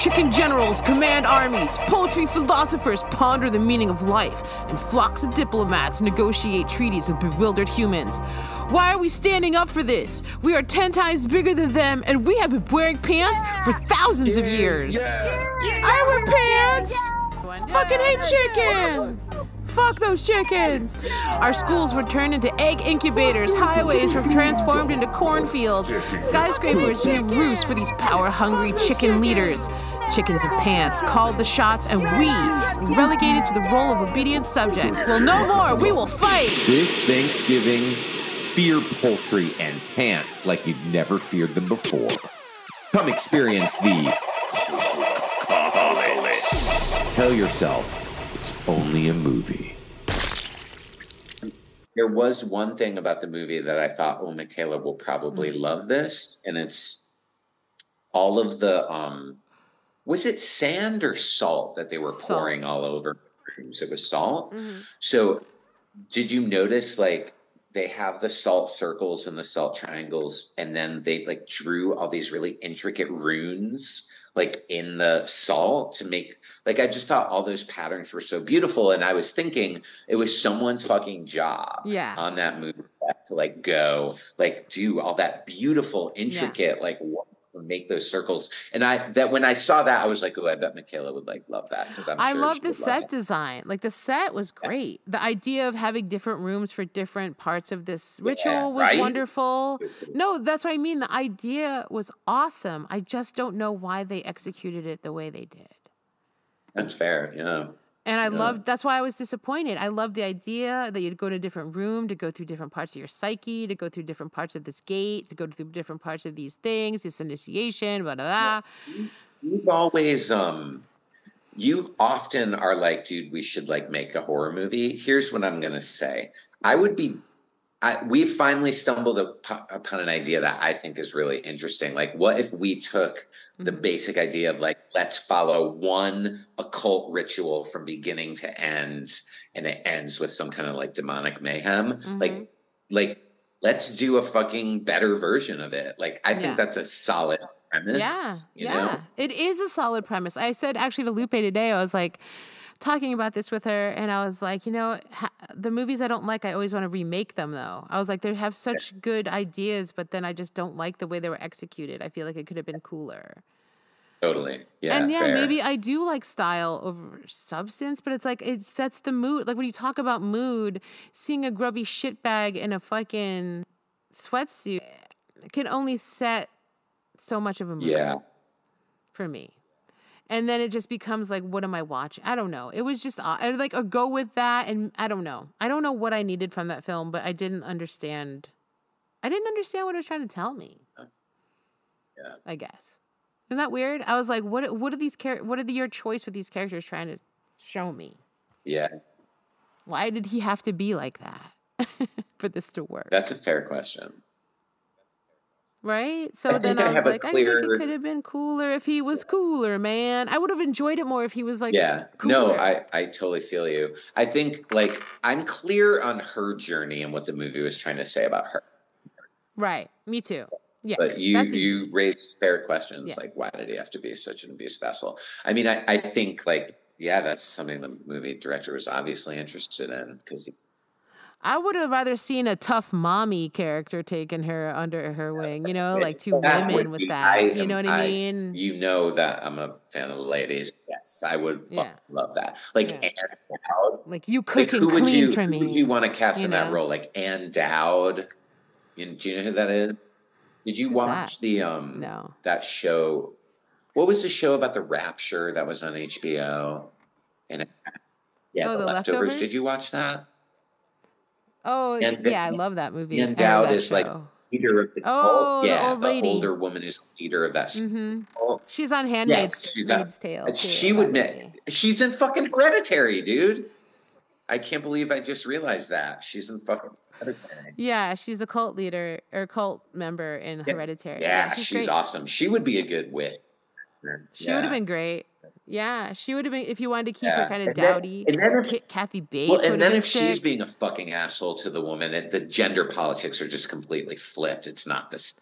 Chicken generals command armies, poultry philosophers ponder the meaning of life, and flocks of diplomats negotiate treaties with bewildered humans. Why are we standing up for this? We are 10 times bigger than them, and we have been wearing pants for thousands of years. I wear pants! Fucking hate chicken! Fuck those chickens! Our schools were turned into egg incubators, highways were transformed into cornfields, skyscrapers made roosts for these power hungry chicken leaders. Chickens with pants called the shots, and we were relegated to the role of obedient subjects. Well, no more, we will fight! This Thanksgiving, fear poultry and pants like you've never feared them before. Come experience the. Tell yourself it's only a movie. there was one thing about the movie that I thought, oh, Micaela will probably Mm. love this, and it's all of the um, was it sand or salt that they were Salt. pouring all over? It was salt. Mhm. So, did you notice like they have the salt circles and the salt triangles, and then they like drew all these really intricate runes like in the salt to make like I just thought all those patterns were so beautiful, and I was thinking it was someone's fucking job Yeah. on that movie to like go like do all that beautiful intricate like work to make those circles and i that when i saw that i was like oh i bet micaela would like love that because i'm I sure love the would love set design. Like the set was great. The idea of having different rooms for different parts of this ritual was right? wonderful. No, that's what I mean. The idea was awesome. I just don't know why they executed it the way they did. that's fair yeah And I Yeah. loved that's why I was disappointed. I loved the idea that you'd go to a different room to go through different parts of your psyche, to go through different parts of this gate, to go through different parts of these things, this initiation, blah blah blah. you've always um you often are like dude we should like make a horror movie here's what i'm gonna say i would be I, we finally stumbled up- upon an idea that I think is really interesting. Like, what if we took the Mhm. basic idea of like, let's follow one occult ritual from beginning to end, and it ends with some kind of like demonic mayhem? Mhm. Like, like, let's do a fucking better version of it. Like, I think Yeah. that's a solid premise. Yeah, you yeah. know? It is a solid premise. I said actually to Lupe today, I was like talking about this with her, and I was like, you know, ha- the movies I don't like, I always want to remake them though. I was like, they have such good ideas, but then I just don't like the way they were executed. I feel like it could have been cooler. Totally. Yeah. and yeah, fair. maybe I do like style over substance, but it's like it sets the mood. Like when you talk about mood, seeing a grubby shitbag in a fucking sweatsuit can only set so much of a mood Yeah. for me. And then it just becomes like, what am I watching? I don't know. It was just like or go with that, and I don't know. I don't know what I needed from that film, but I didn't understand. I didn't understand what it was trying to tell me. Yeah. I guess. Isn't that weird? I was like, what? What are these char- What are the, your choice with these characters trying to show me? Yeah. Why did he have to be like that for this to work? That's a fair question. Right? So I then I I was like, I think it could have been cooler if he was cooler, man. I would have enjoyed it more if he was like, yeah. cooler. No, I, I totally feel you. I think like I'm clear on her journey and what the movie was trying to say about her. Right. Me too. Yes. But you you raised fair questions Yeah. like why did he have to be such an abuse vessel? I mean, I, I think like yeah, that's something the movie director was obviously interested in because I would have rather seen a tough mommy character taking her under her wing, you know, like two That women with be- that. I you know what I I- mean? you know that I'm a fan of the ladies. Yes, I would Yeah. love that. Like Yeah. Ann Dowd. like you Like cook who and would clean you for who would you want to cast you in that role? Like Ann Dowd. You, do you know who that is? Did you Who's watch that? the um no. that show? What was the show about the rapture that was on HBO? And yeah, Oh, the, The leftovers. Leftovers? Did you watch that? Oh, And the- yeah, I love that movie. Love Dowd is like leader of the Oh, cult. the yeah, old lady. older woman is leader of that hmm cult. She's on Handmaid's, Yes, she's Tale. Too, she would admit she's in fucking hereditary, dude. I can't believe I just realized that. She's in fucking hereditary. Yeah, she's a cult leader or cult member in Yeah. Hereditary. Yeah, she's, great. awesome. She would be a good witch. She would have been great. Yeah, she would have been if you wanted to keep her kind of And dowdy. and then if- Kathy Bates. Well, and then if she's being a fucking asshole to the woman, it, the gender politics are just completely flipped. It's not this.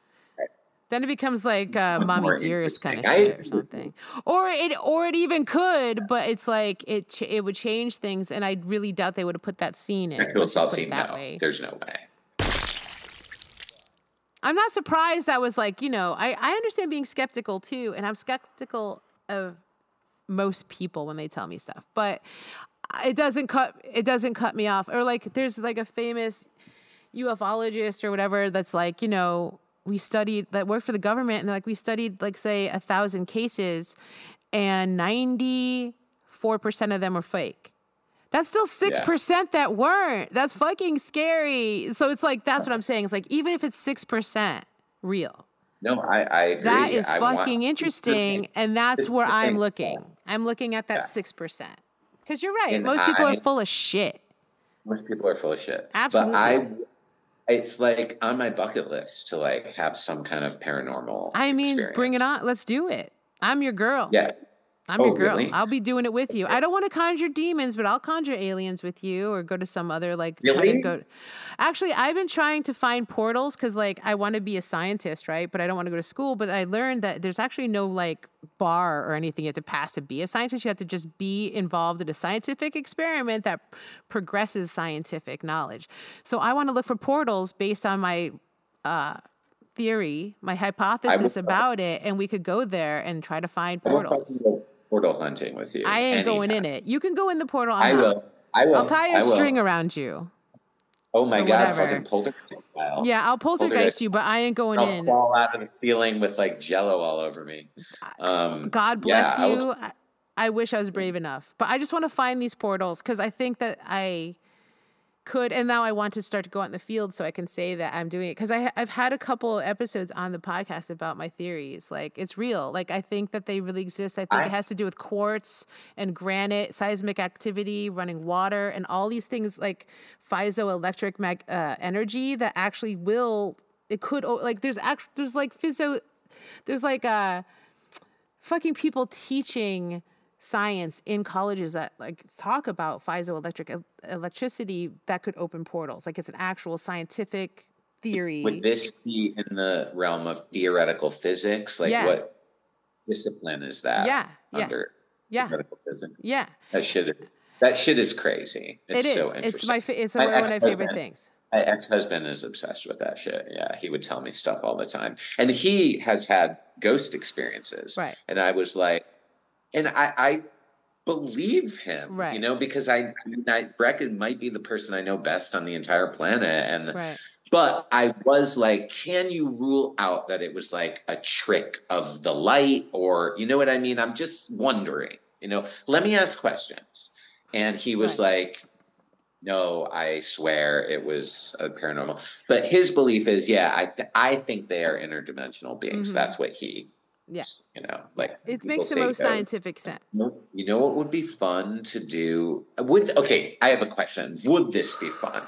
Then it becomes like uh, mommy dearest kind of. I shit or something, or it or it even could, but it's like it ch- it would change things, and I really doubt they would have put that scene in. Sexual Let's just assault put it scene, that no. way. There's no way. I'm not surprised. That was like you know I I understand being skeptical too, and I'm skeptical of most people when they tell me stuff, but it doesn't cut it doesn't cut me off. Or like there's like a famous ufologist or whatever that's like you know we studied that worked for the government and like we studied like say a thousand cases and 94% of them were fake. That's still 6% that weren't. That's fucking scary. So it's like that's what i'm saying. It's like even if it's 6% real No, I, I agree. that is I fucking interesting and that's where i'm looking i'm looking at that Yeah. 6% because you're right And most people I- are full of shit Most people are full of shit. Absolutely. But I, it's like on my bucket list to like have some kind of paranormal. I mean, bring it on. Let's do it. I'm your girl. Yeah. I'm Oh, your girl. really? I'll be doing it with you. I don't want to conjure demons, but I'll conjure aliens with you or go to some other like Really? go Actually, I've been trying to find portals cuz like I want to be a scientist, right? But I don't want to go to school, but I learned that there's actually no like bar or anything you have to pass to be a scientist. You have to just be involved in a scientific experiment that progresses scientific knowledge. So I want to look for portals based on my uh theory, my hypothesis about it, and we could go there and try to find portals. Portal hunting with you. I ain't going in it. You can go in the portal. I'm I will. I will. I'll tie a will. string around you. Oh my god, whatever. fucking poltergeist style. Yeah, I'll poltergeist Poltergeist. you, but I ain't going I'll in. fall out of the ceiling with like jello all over me. Um, God yeah, bless will- you. I, I wish I was brave enough, but I just want to find these portals because I think that I could, and now I want to start to go out in the field so I can say that I'm doing it because I I've had a couple episodes on the podcast about my theories. Like it's real. Like I think that they really exist. I think I- it has to do with quartz and granite, seismic activity, running water, and all these things like piezoelectric mag- uh, energy that actually will. It could like there's act there's like physio there's like uh fucking people teaching science in colleges that like talk about piezoelectric el- electricity that could open portals. Like it's an actual scientific theory. Would this be in the realm of theoretical physics? Like Yeah. what discipline is that? Yeah, yeah. Under yeah, theoretical physics. yeah, That shit is that shit is crazy. It's it is. so it's interesting. my fa- it's My one of my favorite things. My ex-husband is obsessed with that shit. Yeah, he would tell me stuff all the time, and he has had ghost experiences. Right. And I was like, and I, I believe him, Right. you know, because I, I mean, I Brecken might be the person I know best on the entire planet, and Right. but I was like, can you rule out that it was like a trick of the light, or you know what I mean? I'm just wondering. You know, let me ask questions. And he was like, no, I swear it was a paranormal. But his belief is, yeah, I th- I think they are interdimensional beings. Mhm. That's what he, Yeah. you know, like It makes the most scientific sense. You know what would be fun to do? Would okay? I have a question. Would this be fun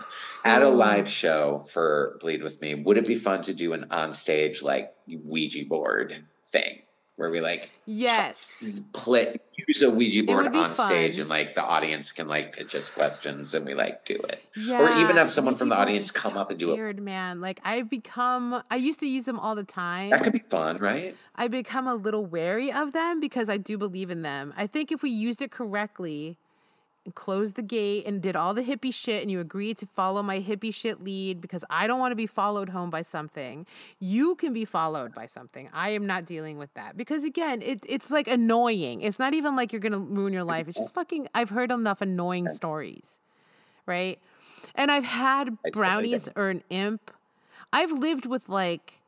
at a um live show for Bleed with Me? Would it be fun to do an onstage like Ouija board thing where we like Yes. play use a Ouija board on stage and like the audience can like pitch us questions and we like do it. Yeah. Or even have someone from the audience come so up and do it. Weird man. Like I've become. I used to use them all the time. That could be fun, right? I become a little wary of them because I do believe in them. I think if we used it correctly and closed the gate and did all the hippie shit and you agreed to follow my hippie shit lead because I don't want to be followed home by something, you can be followed by something. I am not dealing with that because again, it, it's like annoying. It's not even like you're going to ruin your life. It's just fucking, I've heard enough annoying stories, right? And I've had brownies or an imp. I've lived with like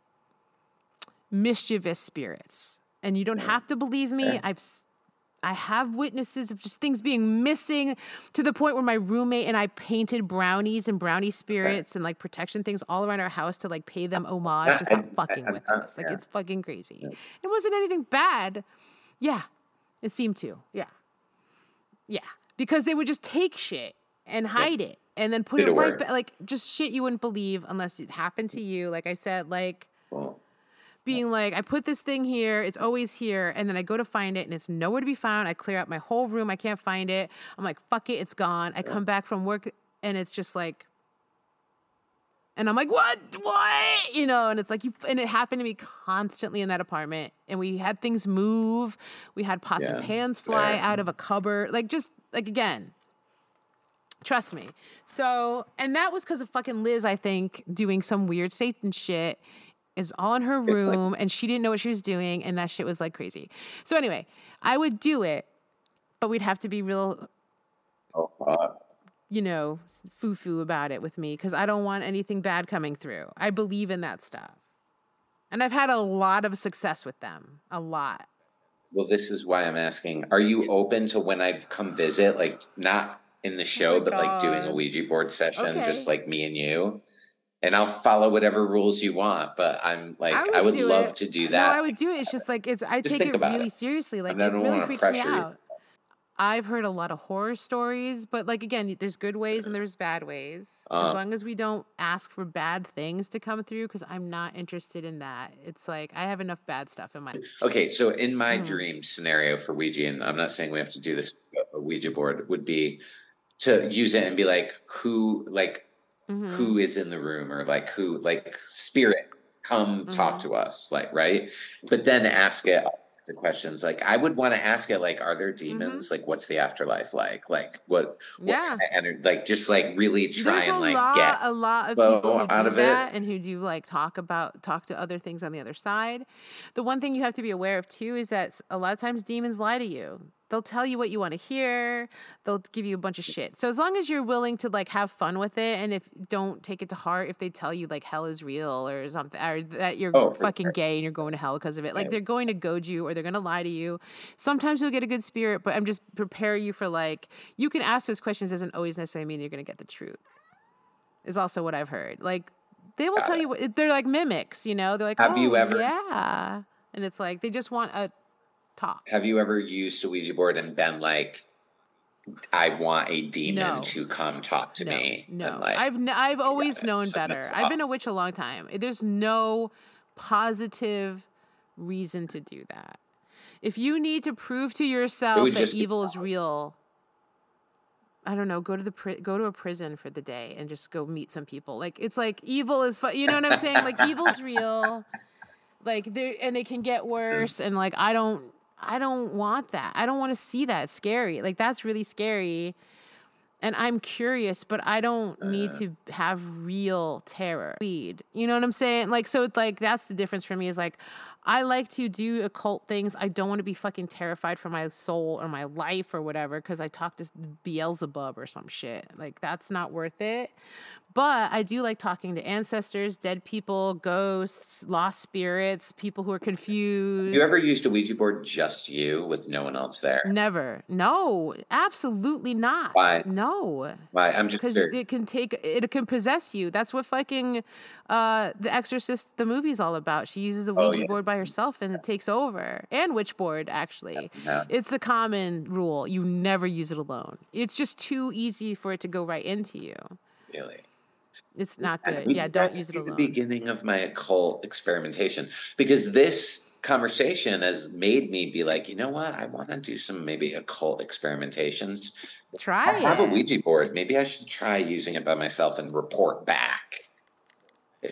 mischievous spirits. And you don't have to believe me. I've I have witnesses of just things being missing to the point where my roommate and I painted brownies and brownie spirits and like protection things all around our house to like pay them homage Yeah, to stop fucking I- with I- us. Like yeah. it's fucking crazy. It wasn't anything bad. Yeah. It seemed to. Yeah. Yeah. Because they would just take shit and hide it and then put Did it it right back. Like just shit you wouldn't believe unless it happened to you. Like I said, like Well, being like, I put this thing here, it's always here, and then I go to find it and it's nowhere to be found. I clear out my whole room, I can't find it. I'm like, fuck it, it's gone. I come back from work and it's just like, and I'm like, what? What? You know, and it's like, you, and it happened to me constantly in that apartment. And we had things move, we had pots and pans fly fair. out of a cupboard. Like, just like, again, Trust me. So, and that was because of fucking Liz, I think, doing some weird Satan shit. Is all in her It's like- room and she didn't know what she was doing, and that shit was like crazy. So, anyway, I would do it, but we'd have to be real, oh, fuck. you know, foo foo about it with me because I don't want anything bad coming through. I believe in that stuff. And I've had a lot of success with them. A lot. Well, this is why I'm asking. Are you open to when I've come visit, like not in the oh show, Oh but like doing a Ouija board session, just like me and you? And I'll follow whatever rules you want, but I'm like, I would, do love it. to do that. No. I would do it. It's just like it's. I Just take it really it. seriously. Like I it don't really freaks me pressure you. out. I've heard a lot of horror stories, but like again, there's good ways and there's bad ways. Uh. as long as we don't ask for bad things to come through, because I'm not interested in that. It's like I have enough bad stuff in my. Okay, so in my Hmm. dream scenario for Ouija, and I'm not saying we have to do this, but a Ouija board would be to use it and be like, who, like, Mhm. who is in the room, or like, who, like, spirit, come talk Mhm. to us, like, right? But then ask it all kinds of questions. Like, I would want to ask it, like, are there demons? Like, what's the afterlife like? Like, what, what Mm-hmm. Yeah. ener- like, just like really try There's and like lot, get a lot of people who out do of it. that and who do like talk about talk to other things on the other side. The one thing you have to be aware of too is that a lot of times demons lie to you. They'll tell you what you want to hear. They'll give you a bunch of shit. So as long as you're willing to like have fun with it, and if don't take it to heart, if they tell you like hell is real or something, or that you're Oh, fucking sure. gay and you're going to hell because of it, like they're going to goad you or they're going to lie to you. Sometimes you'll get a good spirit, but I'm just prepare you for like you can ask those questions doesn't always necessarily mean you're going to get the truth is also what I've heard. Like they will Got tell it. you what they're like mimics, you know. They're like, Have oh, you "Oh, ever- Yeah, and it's like they just want a talk. Have you ever used a Ouija board and been like, I want a demon No. to come talk to no, me? no. Like, I've n- I've always known So better. I've been a witch a long time. There's no positive reason to do that. If you need to prove to yourself that evil is real, I don't know. Go to the pri- go to a prison for the day and just go meet some people. Like it's like evil is fu- you know what I'm saying? Like evil's real. Like there and it can get worse and like I don't I don't want that. I don't want to see that. It's scary. Like that's really scary. And I'm curious, but I don't need uh. to have real terror. Lead. You know what I'm saying? Like so it's like that's the difference for me is like I like to do occult things. I don't want to be fucking terrified for my soul or my life or whatever because I talked to Beelzebub or some shit. Like that's not worth it. But I do like talking to ancestors, dead people, ghosts, lost spirits, people who are confused. you ever used a Ouija board just you with no one else there? Never. No, absolutely not. Why? No. Why? I'm just Because it can take, it can possess you. That's what fucking uh, The Exorcist, the movie's all about. She uses a Oh, Ouija yeah. board by herself and it takes over. And Witchboard, actually. Yeah. It's a common rule. You never use it alone. It's just too easy for it to go right into you. really. It's not we Yeah, don't use it at The beginning of my occult experimentation, because this conversation has made me be like, you know what? I want to do some maybe occult experimentations. Try I have a. Ouija board. Maybe I should try using it by myself and report back.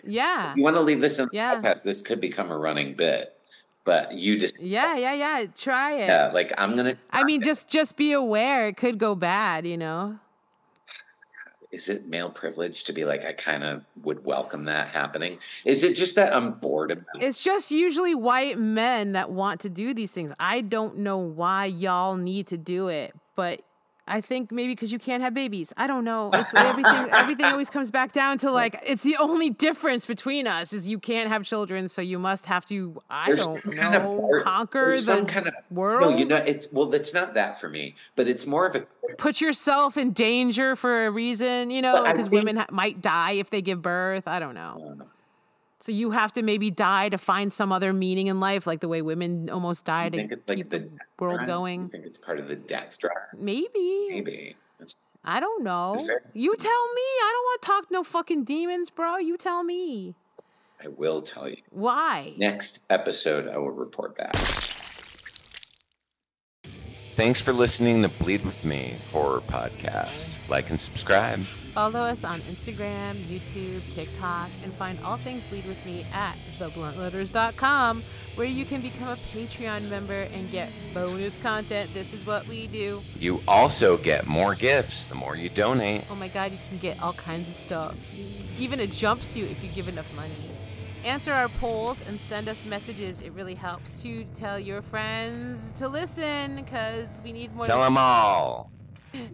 Yeah. You want to leave this in the Yeah. podcast? This could become a running bit, but you just Yeah, yeah, yeah. Try it. yeah, like I'm gonna. I mean, just just be aware it could go bad, you know. Is it male privilege to be like I kind of would welcome that happening? Is it just that I'm bored of It's just usually white men that want to do these things. I don't know why y'all need to do it, but I think maybe because you can't have babies. I don't know. It's everything. Everything always comes back down to like it's the only difference between us is you can't have children, so you must have to. I There's don't some kind of know conquer the some kind of world. No, you know it's well. It's not that for me, but it's more of a Put yourself in danger for a reason, you know, because women ha- might die if they give birth. I don't know. So you have to maybe die to find some other meaning in life, like the way women almost Do you die to think it's keep like the, the world drive? going. You think it's part of the death drive? Maybe. Maybe. It's- I don't know. You tell me. I don't want to talk no fucking demons, bro. You tell me. I will tell you. Why? Next episode, I will report back. Thanks for listening to Bleed With Me Horror Podcast. Like and subscribe. Follow us on Instagram, YouTube, TikTok, and find all things Bleed With Me at thebluntletters.com, where you can become a Patreon member and get bonus content. This is what we do. You also get more gifts the more you donate. Oh my god, you can get all kinds of stuff. Even a jumpsuit if you give enough money. Answer our polls and send us messages. It really helps to tell your friends to listen because we need more. Tell them all.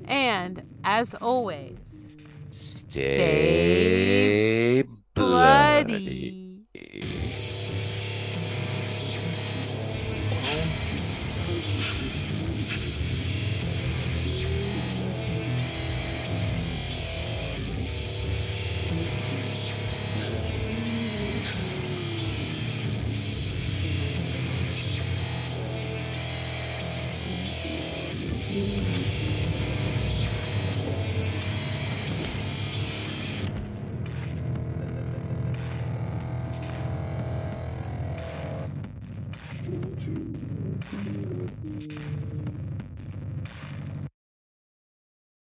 And as always, Stay, Stay bloody. bloody.